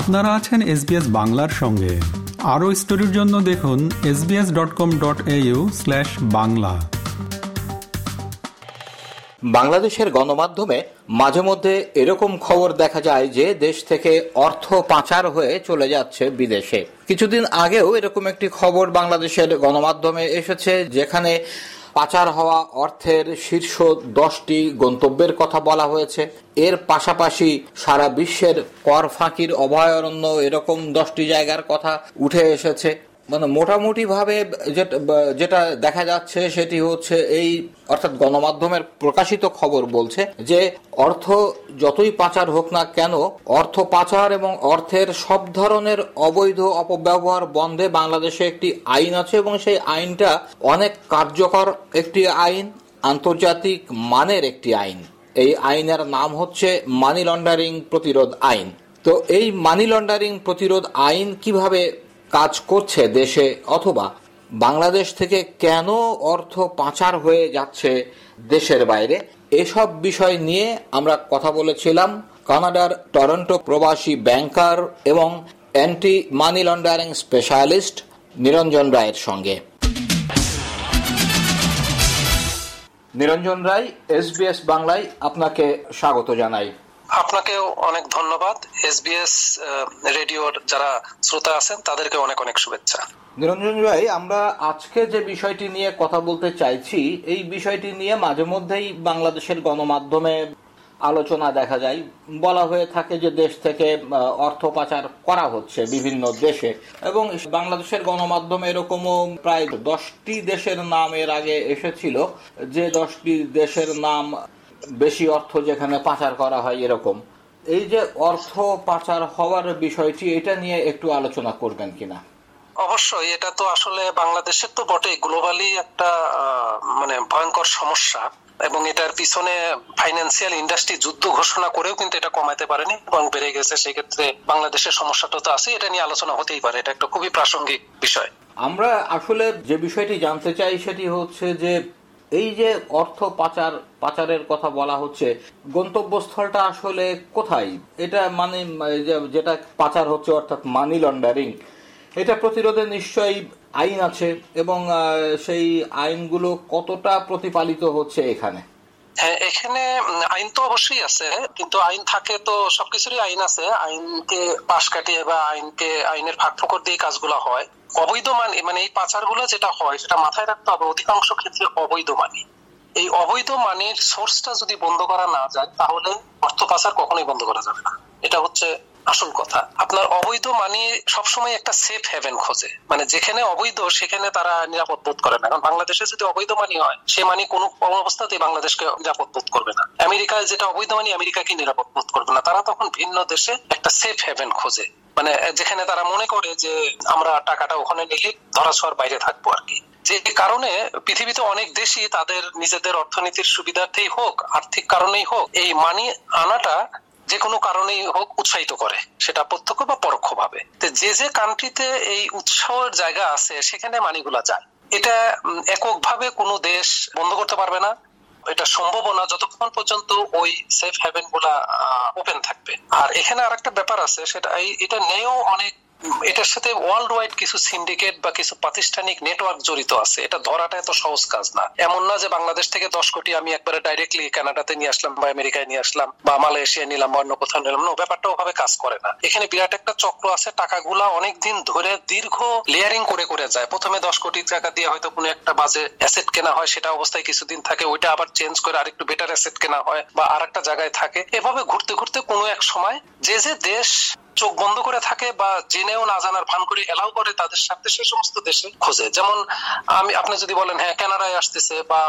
আপনারা আছেন এসবিএস বাংলার সঙ্গে। আরও স্টোরির জন্য দেখুন SBS dot com dot Bangla. বাংলাদেশের গণমাধ্যমে মাঝে মধ্যে এরকম খবর দেখা যায় যে দেশ থেকে অর্থ পাচার হয়ে চলে যাচ্ছে বিদেশে। কিছুদিন আগেও এরকম একটি খবর বাংলাদেশের গণমাধ্যমে এসেছে, যেখানে পাচার হওয়া অর্থের শীর্ষ দশটি গন্তব্যের কথা বলা হয়েছে। এর পাশাপাশি সারা বিশ্বের কর ফাঁকির অভয়ারণ্য এরকম দশটি জায়গার কথা উঠে এসেছে। মানে মোটামুটি ভাবে যেটা দেখা যাচ্ছে সেটি হচ্ছে এই, অর্থাৎ গণমাধ্যমের প্রকাশিত খবর বলছে যে অর্থ যতই পাচার হোক না কেন, অর্থ পাচার এবং অর্থের সব ধরনের অবৈধ অপব্যবহার বন্ধে বাংলাদেশে একটি আইন আছে এবং সেই আইনটা অনেক কার্যকর একটি আইন, আন্তর্জাতিক মানের একটি আইন। এই আইনের নাম হচ্ছে মানি লন্ডারিং প্রতিরোধ আইন। তো এই মানি লন্ডারিং প্রতিরোধ আইন কীভাবে কাজ করছে দেশে অথবা বাংলাদেশ থেকে কেন অর্থ পাচার হয়ে যাচ্ছে দেশের বাইরে? এসব বিষয় নিয়ে আমরা কথা বলেছিলাম। কানাডার টরন্টো প্রবাসী ব্যাংকার এবং anti money laundering specialist Niranjan রায়ের সঙ্গে। নিরঞ্জন রায় এসবিএস বাংলায় আপনাকে স্বাগত জানাই। আপনাকেও অনেক ধন্যবাদ। এসবিএস রেডিওর যারা শ্রোতা আছেন, তাদেরকে অনেক অনেক শুভেচ্ছা। নিরঞ্জন ভাই, আমরা আজকে যে বিষয়টি নিয়ে কথা বলতে চাইছি, এই বিষয়টি নিয়ে মাঝে মধ্যেই বাংলাদেশের গণমাধ্যমে আলোচনা দেখা যায়। বলা হয়ে থাকে যে দেশ থেকে অর্থ পাচার করা হচ্ছে বিভিন্ন দেশে এবং বাংলাদেশের গণমাধ্যমে এরকমও প্রায় দশটি দেশের নাম এর আগে এসেছিল। যে দশটি দেশের নাম বেশি অর্থ যেখানে পাচার করা হয় এরকম। এই যে অর্থ পাচার হওয়ার বিষয়টি এটা নিয়ে একটু আলোচনা করবেন কিনা? অবশ্যই এটা তো আসলে বাংলাদেশের তো বটে গ্লোবালি একটা মানে ভয়ঙ্কর সমস্যা। এবং এটার পিছনে ফাইন্যান্সিয়াল ইন্ডাস্ট্রি যুদ্ধ ঘোষণা করেও কিন্তু এটা কমাতে পারেনি এবং বেড়ে গেছে। সেক্ষেত্রে বাংলাদেশের সমস্যাটা তো আছে এটা নিয়ে আলোচনা হতেই পারে। এটা একটা খুবই প্রাসঙ্গিক বিষয়। আমরা আসলে যে বিষয়টি জানতে চাই সেটি হচ্ছে যে এই যে অর্থ পাচার, পাচারের কথা বলা হচ্ছে, গন্তব্যস্থলটা আসলে কোথায়? এটা মানে যেটা পাচার হচ্ছে অর্থাৎ মানি লন্ডারিং এটা প্রতিরোধে নিশ্চয়ই আইন আছে এবং সেই আইনগুলো কতটা প্রতিপালিত হচ্ছে এখানে? এখানে আইন তো অবশ্যই আছে, কিন্তু আইন থাকে তো সবকিছুরই আইন আছে। আইনকে পাশ কাটিয়ে বা আইনকে, আইনের ফাঁক ফোকর দিয়ে কাজগুলো হয়। অবৈধ মানি মানে এই পাচারগুলো যেটা হয়, সেটা মাথায় রাখতে হবে। অধিকাংশ ক্ষেত্রে অবৈধ মানি। এই অবৈধ মানির সোর্সটা যদি বন্ধ করা না যায়, তাহলে অর্থ পাচার কখনোই বন্ধ করা যাবে না। এটা হচ্ছে আসল কথা। আপনার অবৈধ মানি সবসময় একটা সেফ হেভেন খোঁজে। মানে যেখানে অবৈধ, সেখানে তারা নিরাপদ বোধ করে না। কারণ বাংলাদেশে যদি অবৈধ মানি হয়, সে মানি কোনো অবস্থাতেই বাংলাদেশকে নিরাপদ বোধ করবে না। আমেরিকায় যেটা অবৈধ মানি আমেরিকাকে নিরাপদ বোধ করবে না। তারা তখন ভিন্ন দেশে একটা সেফ হেভেন খোঁজে। মানে যেখানে তারা মনে করে যে, আমরা টাকাটা ওখানে নিলে ধরা ছোঁয়ার বাইরে থাকব আর কি। যে কারণে পৃথিবীতে অনেক দেশই তাদের নিজেদের অর্থনীতির সুবিধার্থেই হোক, আর্থিক কারণেই হোক, এই মানি আনাটা যে কোনো কারণেই হোক উৎসাহিত করে, সেটা প্রত্যক্ষ বা পরোক্ষ ভাবে যে যে কান্ট্রিতে এই উৎসাহের জায়গা আছে, সেখানে মানিগুলা যায় এটা এককভাবে কোনো দেশ বন্ধ করতে পারবে না। এটা সম্ভব না যতক্ষণ পর্যন্ত ওই সেফ হ্যাভেনগুলা ওপেন থাকবে। আর এখানে আর একটা ব্যাপার আছে, সেটা এটা নিয়েও অনেক এটার সাথে ওয়ার্ল্ড ওয়াইড কিছু সিন্ডিকেট বা কিছু প্রাতিষ্ঠানিক নেটওয়ার্ক জড়িত আছে। এটা ধরাটা এত সহজ কাজ না। এমন না যে বাংলাদেশ থেকে দশ কোটি আমি একবারে ডাইরেক্টলি কানাডাতে নিয়ে আসলাম বা আমেরিকায় নিয়ে আসলাম বা মালয়েশিয়া নিলাম বা অন্য কোথাও নিলাম। না ব্যাপারটা ওভাবে কাজ করে না। এখানে বিরাট একটা চক্র আছে। টাকাগুলা অনেক দিন ধরে দীর্ঘ লেয়ারিং করে করে যায়। প্রথমে দশ কোটি টাকা দিয়ে হয়তো কোনো একটা বাজে অ্যাসেট কেনা হয়, সেটা অবস্থায় কিছুদিন থাকে। ওইটা আবার চেঞ্জ করে আরেকটু বেটার অ্যাসেট কেনা হয় বা আর একটা জায়গায় থাকে। এভাবে ঘুরতে ঘুরতে কোনো এক সময় যে যে দেশ চোখ বন্ধ করে থাকে বা জেনেও না জানার ভান করে, এলাও করে তাদের সাথে সে সমস্ত দেশে খোঁজে। যেমন আমি, আপনি যদি বলেন হ্যাঁ কানাডায় আসতেছে বা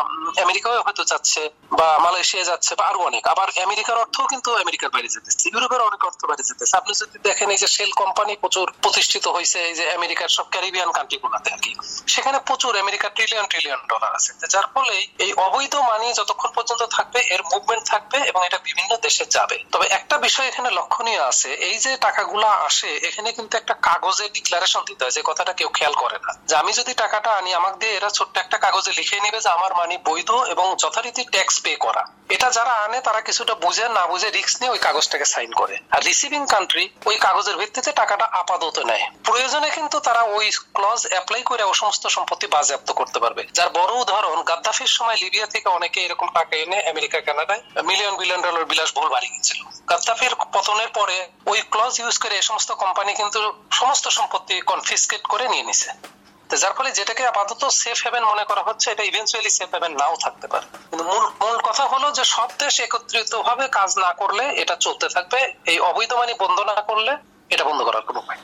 আমেরিকাও হয়তো যাচ্ছে বা মালয়েশিয়া যাচ্ছে বা আরও অনেক। আবার আমেরিকার অর্থও কিন্তু আমেরিকার বাইরে যেতেছে, ইউরোপের অনেক অর্থ বাইরে যেতেছে। আপনি যদি দেখেন, এই যে সেল কোম্পানি প্রচুর প্রতিষ্ঠিত হয়েছে, এই যে আমেরিকার সব ক্যারিবিয়ান কান্ট্রি গুলাতে আর কি। সেখানে প্রচুর আমেরিকার ট্রিলিয়ন ট্রিলিয়ন ডলার আছে। যার ফলে এই অবৈধ মানি যতক্ষণ পর্যন্ত থাকবে, এর মুভমেন্ট থাকবে এবং এটা বিভিন্ন দেশে যাবে। তবে একটা বিষয় এখানে লক্ষণীয় আছে, এই যে টাকা টাকাগুলো আসে, এখানে কিন্তু একটা কাগজে ডিক্লারেশন দিতে হয়, যে কথাটা কেউ খেয়াল করে না। যে আমি যদি টাকাটা আনি, আমাকে দিয়ে এরা ছোট্ট একটা কাগজে লিখে নেবে যে আমার মানি বৈধ এবং যথারীতি ট্যাক্স পে করা। এটা যারা আনে, তারা কিছুটা বুঝে, না বুঝে রিস্ক নিয়ে ওই কাগজটাকে সাইন করে। আর রিসিভিং কান্ট্রি ওই কাগজের ভিত্তিতে টাকাটা আপাতত নেয়। প্রয়োজনে কিন্তু তারা ওই ক্লজ অ্যাপ্লাই করে ও সমস্ত সম্পত্তি বাজেয়াপ্ত করতে পারবে। যার বড় উদাহরণ, গাদ্দাফির সময় লিবিয়া থেকে অনেকে এরকম টাকা এনে আমেরিকা, কানাডায় মিলিয়ন বিলিয়ন ডলার বিলাস ভুল বাড়ি গেছিল গাদ্দাফির পতনের পরে ওই ক্লজ ইউজ করে এই সমস্ত কোম্পানি কিন্তু সমস্ত সম্পত্তি কনফিসকেট করে নিয়ে নিছে। যার ফলে যেটাকে আপাতত সেফ হেভেন মনে করা হচ্ছে, এটা ইভেন্চুয়ালি সেফ হেভেন নাও থাকতে পারে। কিন্তু মূল মূল কথা হলো যে সব দেশ একত্রিত ভাবে কাজ না করলে এটা চলতে থাকবে, এই অবৈধ মানি বন্ধ না করলে এটা বন্ধ করার কোনো উপায়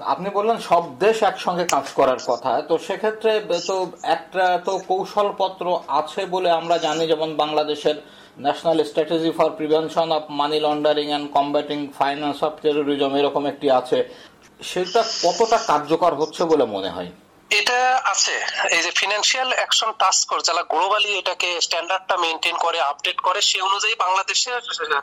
আপনি বললেন সব দেশ একসঙ্গে কাজ করার কথা, তো সেক্ষেত্রে তো একটা তো কৌশলপত্র আছে বলে আমরা জানি, যেমন বাংলাদেশের national strategy for prevention of money laundering and combating finance of terrorism এরকম একটি আছে। সেটা কতটা কার্যকর হচ্ছে বলে মনে হয়? এটা আছে। এই যে ফিনান্সিয়াল অ্যাকশন টাস্ক ফোর্স যারা গ্লোবালি এটাকে স্ট্যান্ডার্ডটা মেনটেন করে আপডেট করে সেই অনুযায়ী বাংলাদেশের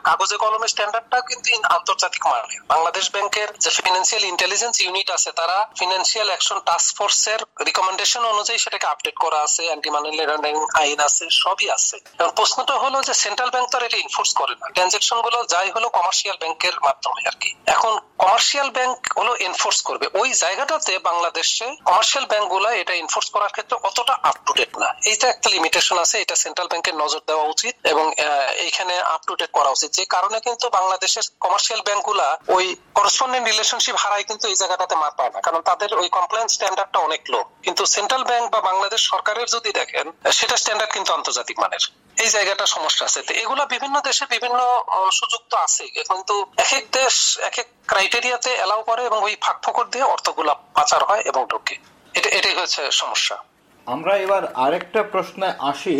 কাগজে কলমে স্ট্যান্ডার্ডটা কিন্তু আন্তর্জাতিক মানে বাংলাদেশ ব্যাংকের যে ফিনান্সিয়াল ইন্টেলিজেন্স ইউনিট আছে, তারা ফিনান্সিয়াল অ্যাকশন টাস্ক ফোর্সের রিকমেন্ডেশন অনুযায়ী সেটাকে আপডেট করা আছে অ্যান্টি মানি লন্ডারিং আইন আছে, সবই আছে। এবং প্রশ্নটা হলো যে সেন্ট্রাল ব্যাংক তো এটা ইনফোর্স করে না। ট্রানজেকশনগুলো যাই হলো কমার্শিয়াল ব্যাংকের মাধ্যমে আর কি। এখন কমার্শিয়াল ব্যাংক হলো এনফোর্স করবে। ওই জায়গাটাতে বাংলাদেশে কমার্শিয়াল ব্যাংক গুলা এটা এনফোর্স করার ক্ষেত্রে অতটা আপ টু ডেট না। এইটা একটা লিমিটেশন আছে, এটা সেন্ট্রাল ব্যাংকের নজর দেওয়া উচিত এবং এইখানে আপ টু ডেট করা উচিত। যে কারণে কিন্তু বাংলাদেশের কমার্শিয়াল ব্যাংকগুলা ওই করসপন্ডেন্ট রিলেশনশিপ হারায় কিন্তু এই জায়গাটাতে মার পায় না, কারণ তাদের ওই কমপ্লেন্স স্ট্যান্ডার্ডটা অনেক লো কিন্তু সেন্ট্রাল ব্যাংক বা বাংলাদেশ সরকারের যদি দেখেন, সেটা স্ট্যান্ডার্ড কিন্তু আন্তর্জাতিক মানের। এই জায়গাটা সমস্যা আছে। এগুলা বিভিন্ন দেশে বিভিন্ন সুযোগ তো আছে, কিন্তু এক এক দেশ এক এক ক্রাইটেরিয়াতে এলাও করে এবং ওই ফাঁক ফকর দিয়ে অর্থগুলা পাচার হয় এবং ঢোকে। এটা, এটাই হচ্ছে সমস্যা। আমরা এবার আরেকটা প্রশ্নে আসি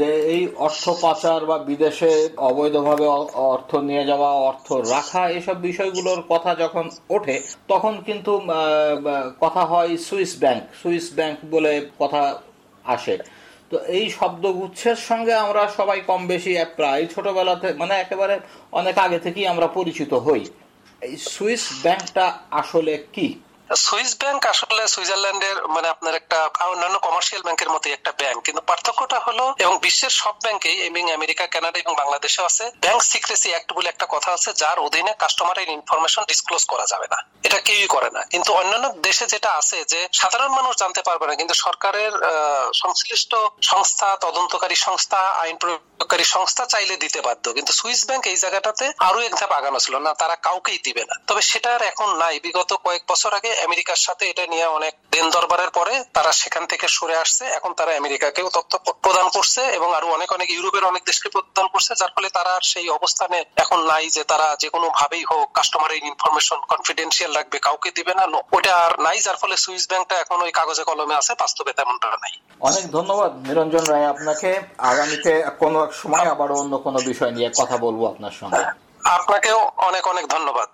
যে এই অর্থ পাচার বা বিদেশে অবৈধভাবে অর্থ নিয়ে যাওয়া, অর্থ রাখা, এসব বিষয়গুলোর কথা যখন ওঠে, তখন কিন্তু কথা হয় সুইস ব্যাংক সুইস ব্যাংক বলে কথা আসে। তো এই শব্দগুচ্ছের সঙ্গে আমরা সবাই কম বেশি প্রায় ছোটবেলাতে মানে একেবারে অনেক আগে থেকেই আমরা পরিচিত হই। এই সুইস ব্যাংকটা আসলে কি? সুইস ব্যাংক আসলে সুইজারল্যান্ডের মানে আপনার একটা অন্যান্য কমার্শিয়াল ব্যাংকের মতো একটা ব্যাংক। কিন্তু পার্থক্যটা হলো, এবং বিশ্বের সব ব্যাংকেই, এবং আমেরিকা, কানাডা, এবং বাংলাদেশে আছে, ব্যাংক সিক্রেসি অ্যাক্ট বলে একটা কথা আছে, যার অধীনে কাস্টমারের ইনফরমেশন ডিসক্লোজ করা যাবে না। এটা কেউই করে না। কিন্তু অন্যান্য দেশে যেটা আছে যে, সাধারণ মানুষ জানতে পারবে না, কিন্তু সরকারের সংশ্লিষ্ট সংস্থা, তদন্তকারী সংস্থা, আইন প্রয়োগকারী সংস্থা চাইলে দিতে বাধ্য। কিন্তু সুইস ব্যাংক এই জায়গাটাতে আরও এক ধাপ আগানো ছিল না, তারা কাউকেই দিবে না। তবে সেটা আর এখন নাই। বিগত কয়েক বছর আগে আমেরিকার সাথে এটা নিয়ে অনেক দিন দরবারের পরে তারা সেখান থেকে সরে আসছে। এখন তারা আমেরিকাকেও তথ্য প্রদান করছে এবং আরও অনেক অনেক ইউরোপের অনেক দেশকে প্রদান করছে যার ফলে তারা সেই অবস্থানে এখন নাই যে তারা যে কোনো ভাবেই হোক কাস্টমারের ইনফরমেশন কনফিডেন্সিয়াল রাখবে কাউকে দিবে না ওটা আর নাই যার ফলে সুইস ব্যাংকটা এখন ওই কাগজে কলমে আছে বাস্তবে তেমনটা নাই। অনেক ধন্যবাদ নিরঞ্জন রায় আপনাকে। আগামীতে কোনো এক সময় আবার অন্য কোনো বিষয় নিয়ে কথা বলব আপনার সঙ্গে। আপনাকেও অনেক অনেক ধন্যবাদ।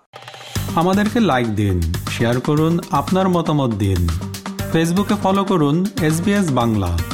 আমাদেরকে লাইক দিন। শেয়ার করুন আপনার মতামত দিন। ফেসবুকে ফলো করুন এস বাংলা।